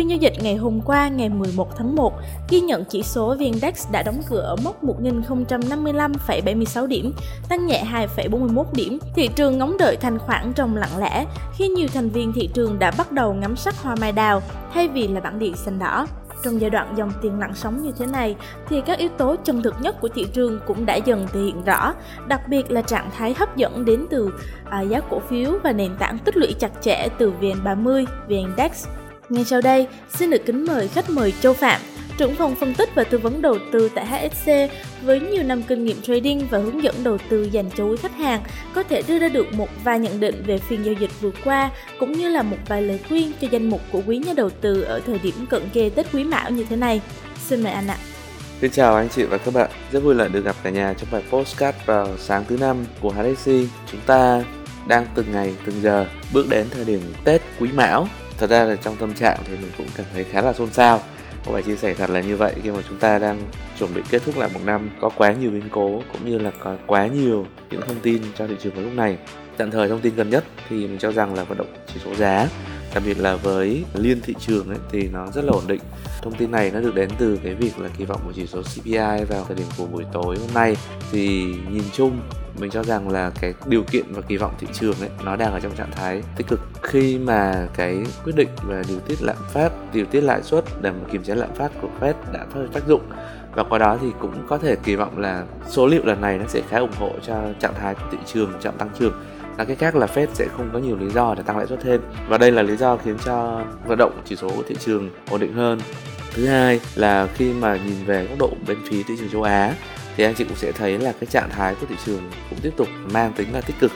Phiên giao dịch ngày hôm qua ngày 11 tháng 1 ghi nhận chỉ số VN-Index đã đóng cửa ở mốc 1055,76 điểm, tăng nhẹ 2,41 điểm. Thị trường ngóng đợi thanh khoản trong lặng lẽ khi nhiều thành viên thị trường đã bắt đầu ngắm sắc hoa mai đào thay vì là bảng điện xanh đỏ. Trong giai đoạn dòng tiền lặng sóng như thế này thì các yếu tố chân thực nhất của thị trường cũng đã dần thể hiện rõ, đặc biệt là trạng thái hấp dẫn đến từ à, giá cổ phiếu và nền tảng tích lũy chặt chẽ từ VN30, VN-Index ngay sau đây, xin được kính mời khách mời Châu Phạm, trưởng phòng phân tích và tư vấn đầu tư tại HSC với nhiều năm kinh nghiệm trading và hướng dẫn đầu tư dành cho quý khách hàng có thể đưa ra được một vài nhận định về phiên giao dịch vừa qua cũng như là một vài lời khuyên cho danh mục của quý nhà đầu tư ở thời điểm cận kề Tết Quý Mão như thế này. Xin mời anh ạ. Xin chào anh chị và các bạn, rất vui là được gặp cả nhà trong bài postcard vào sáng thứ năm của HSC. Chúng ta đang từng ngày từng giờ bước đến thời điểm Tết Quý Mão thật ra là trong tâm trạng thì mình cũng cảm thấy khá là xôn xao. Có phải chia sẻ thật là như vậy? Khi mà chúng ta đang chuẩn bị kết thúc lại một năm, có quá nhiều biến cố cũng như là có quá nhiều những thông tin cho thị trường vào lúc này. Tạm thời thông tin gần nhất thì mình cho rằng là vận động chỉ số giá đặc biệt là với liên thị trường ấy, thì nó rất là ổn định. Thông tin này nó được đến từ cái việc là kỳ vọng của chỉ số CPI vào thời điểm của buổi tối hôm nay. Thì nhìn chung mình cho rằng là cái điều kiện và kỳ vọng thị trường ấy nó đang ở trong trạng thái tích cực. Khi mà cái quyết định về điều tiết lạm phát điều tiết lãi suất để mà kiềm chế lạm phát của Fed đã phát tác dụng. Và qua đó thì cũng có thể kỳ vọng là số liệu lần này nó sẽ khá ủng hộ cho trạng thái của thị trường chậm tăng trưởng nói cách khác là Fed sẽ không có nhiều lý do để tăng lãi suất thêm. Và đây là lý do khiến cho vận động chỉ số của thị trường ổn định hơn. Thứ hai là khi mà nhìn về góc độ bên phía thị trường châu Á, thì anh chị cũng sẽ thấy là cái trạng thái của thị trường cũng tiếp tục mang tính là tích cực.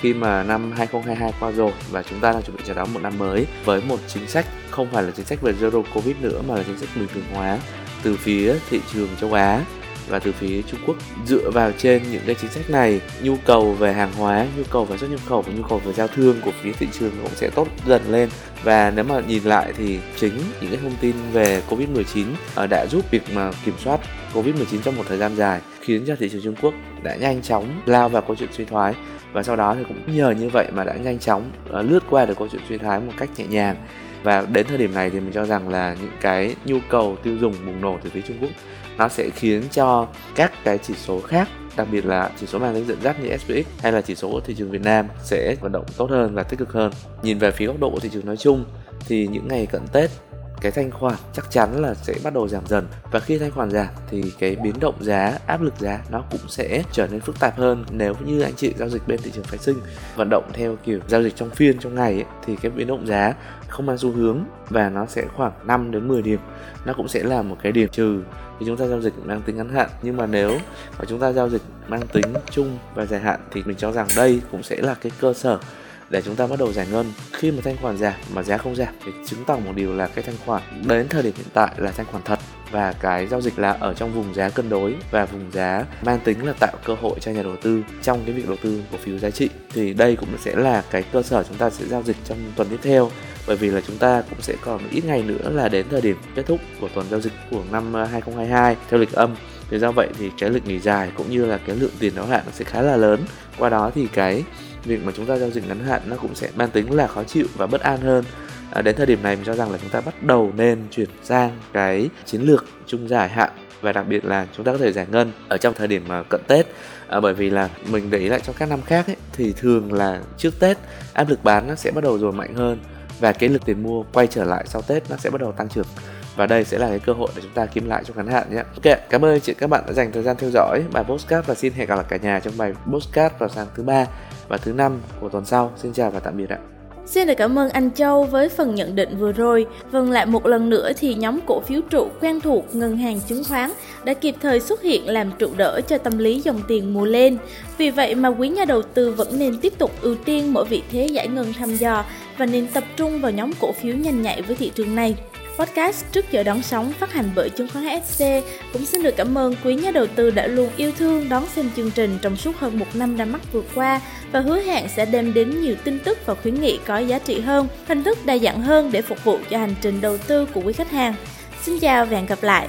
Khi mà năm 2022 qua rồi và chúng ta đang chuẩn bị chào đón một năm mới với một chính sách không phải là chính sách về zero covid nữa mà là chính sách bình thường hóa từ phía thị trường châu Á và từ phía Trung Quốc dựa vào trên những cái chính sách này, nhu cầu về hàng hóa, nhu cầu về xuất nhập khẩu và nhu cầu về giao thương của phía thị trường cũng sẽ tốt dần lên. Và nếu mà nhìn lại thì chính những cái thông tin về Covid-19 ờ, đã giúp việc mà kiểm soát Covid-19 trong một thời gian dài, khiến cho thị trường Trung Quốc đã nhanh chóng lao vào câu chuyện suy thoái. Và sau đó thì cũng nhờ như vậy mà đã nhanh chóng ờ, lướt qua được câu chuyện suy thoái một cách nhẹ nhàng và đến thời điểm này thì mình cho rằng là những cái nhu cầu tiêu dùng bùng nổ từ phía Trung Quốc, nó sẽ khiến cho các cái chỉ số khác, đặc biệt là chỉ số mang tính dẫn dắt như SPX hay là chỉ số của thị trường Việt Nam sẽ vận động tốt hơn và tích cực hơn. Nhìn về phía góc độ của thị trường nói chung, thì những ngày cận Tết cái thanh khoản chắc chắn là sẽ bắt đầu giảm dần. Và khi thanh khoản giảm thì cái biến động giá áp lực giá nó cũng sẽ trở nên phức tạp hơn. Nếu như anh chị giao dịch bên thị trường phái sinh vận động theo kiểu giao dịch trong phiên trong ngày ấy, thì cái biến động giá không mang xu hướng và nó sẽ khoảng 5 đến 10 điểm. Nó cũng sẽ là một cái điểm trừ thì chúng ta giao dịch mang tính ngắn hạn. Nhưng mà nếu mà chúng ta giao dịch mang tính chung và dài hạn thì mình cho rằng đây cũng sẽ là cái cơ sở để chúng ta bắt đầu giải ngân. Khi mà thanh khoản giảm mà giá không giảm thì chứng tỏ một điều là cái thanh khoản đến thời điểm hiện tại là thanh khoản thật. Và cái giao dịch là ở trong vùng giá cân đối và vùng giá mang tính là tạo cơ hội cho nhà đầu tư trong cái việc đầu tư cổ phiếu giá trị. Thì đây cũng sẽ là cái cơ sở chúng ta sẽ giao dịch trong tuần tiếp theo. Bởi vì là chúng ta cũng sẽ còn ít ngày nữa là đến thời điểm kết thúc của tuần giao dịch của năm ờ, 2022 theo lịch âm. Thì do vậy thì cái lịch nghỉ dài cũng như là cái lượng tiền đáo hạn nó sẽ khá là lớn. Qua đó thì cái việc mà chúng ta giao dịch ngắn hạn nó cũng sẽ mang tính là khó chịu và bất an hơn. À, đến thời điểm này mình cho rằng là chúng ta bắt đầu nên chuyển sang cái chiến lược trung dài hạn và đặc biệt là chúng ta có thể giải ngân ở trong thời điểm mà cận Tết. À, bởi vì là mình để ý lại trong các năm khác ấy, thì thường là trước Tết áp lực bán nó sẽ bắt đầu rồi mạnh hơn và cái lực tiền mua quay trở lại sau Tết nó sẽ bắt đầu tăng trưởng. Và đây sẽ là cái cơ hội để chúng ta kiếm lại trong ngắn hạn nhé. Ok, cảm ơn chị các bạn đã dành thời gian theo dõi. Bài postcard và xin hẹn gặp lại cả nhà trong bài postcard vào sáng thứ ba và thứ năm của tuần sau. Xin chào và tạm biệt ạ. Xin được cảm ơn anh Châu với phần nhận định vừa rồi. Vâng lại một lần nữa thì nhóm cổ phiếu trụ quen thuộc ngân hàng chứng khoán đã kịp thời xuất hiện làm trụ đỡ cho tâm lý dòng tiền mùa lên. Vì vậy mà quý nhà đầu tư vẫn nên tiếp tục ưu tiên mỗi vị thế giải ngân thăm dò và nên tập trung vào nhóm cổ phiếu nhanh nhạy với thị trường này. Podcast trước giờ đón sóng phát hành bởi chứng khoán HSC cũng xin được cảm ơn quý nhà đầu tư đã luôn yêu thương đón xem chương trình trong suốt hơn một năm ra mắt vừa qua và hứa hẹn sẽ đem đến nhiều tin tức và khuyến nghị có giá trị hơn, hình thức đa dạng hơn để phục vụ cho hành trình đầu tư của quý khách hàng. Xin chào và hẹn gặp lại!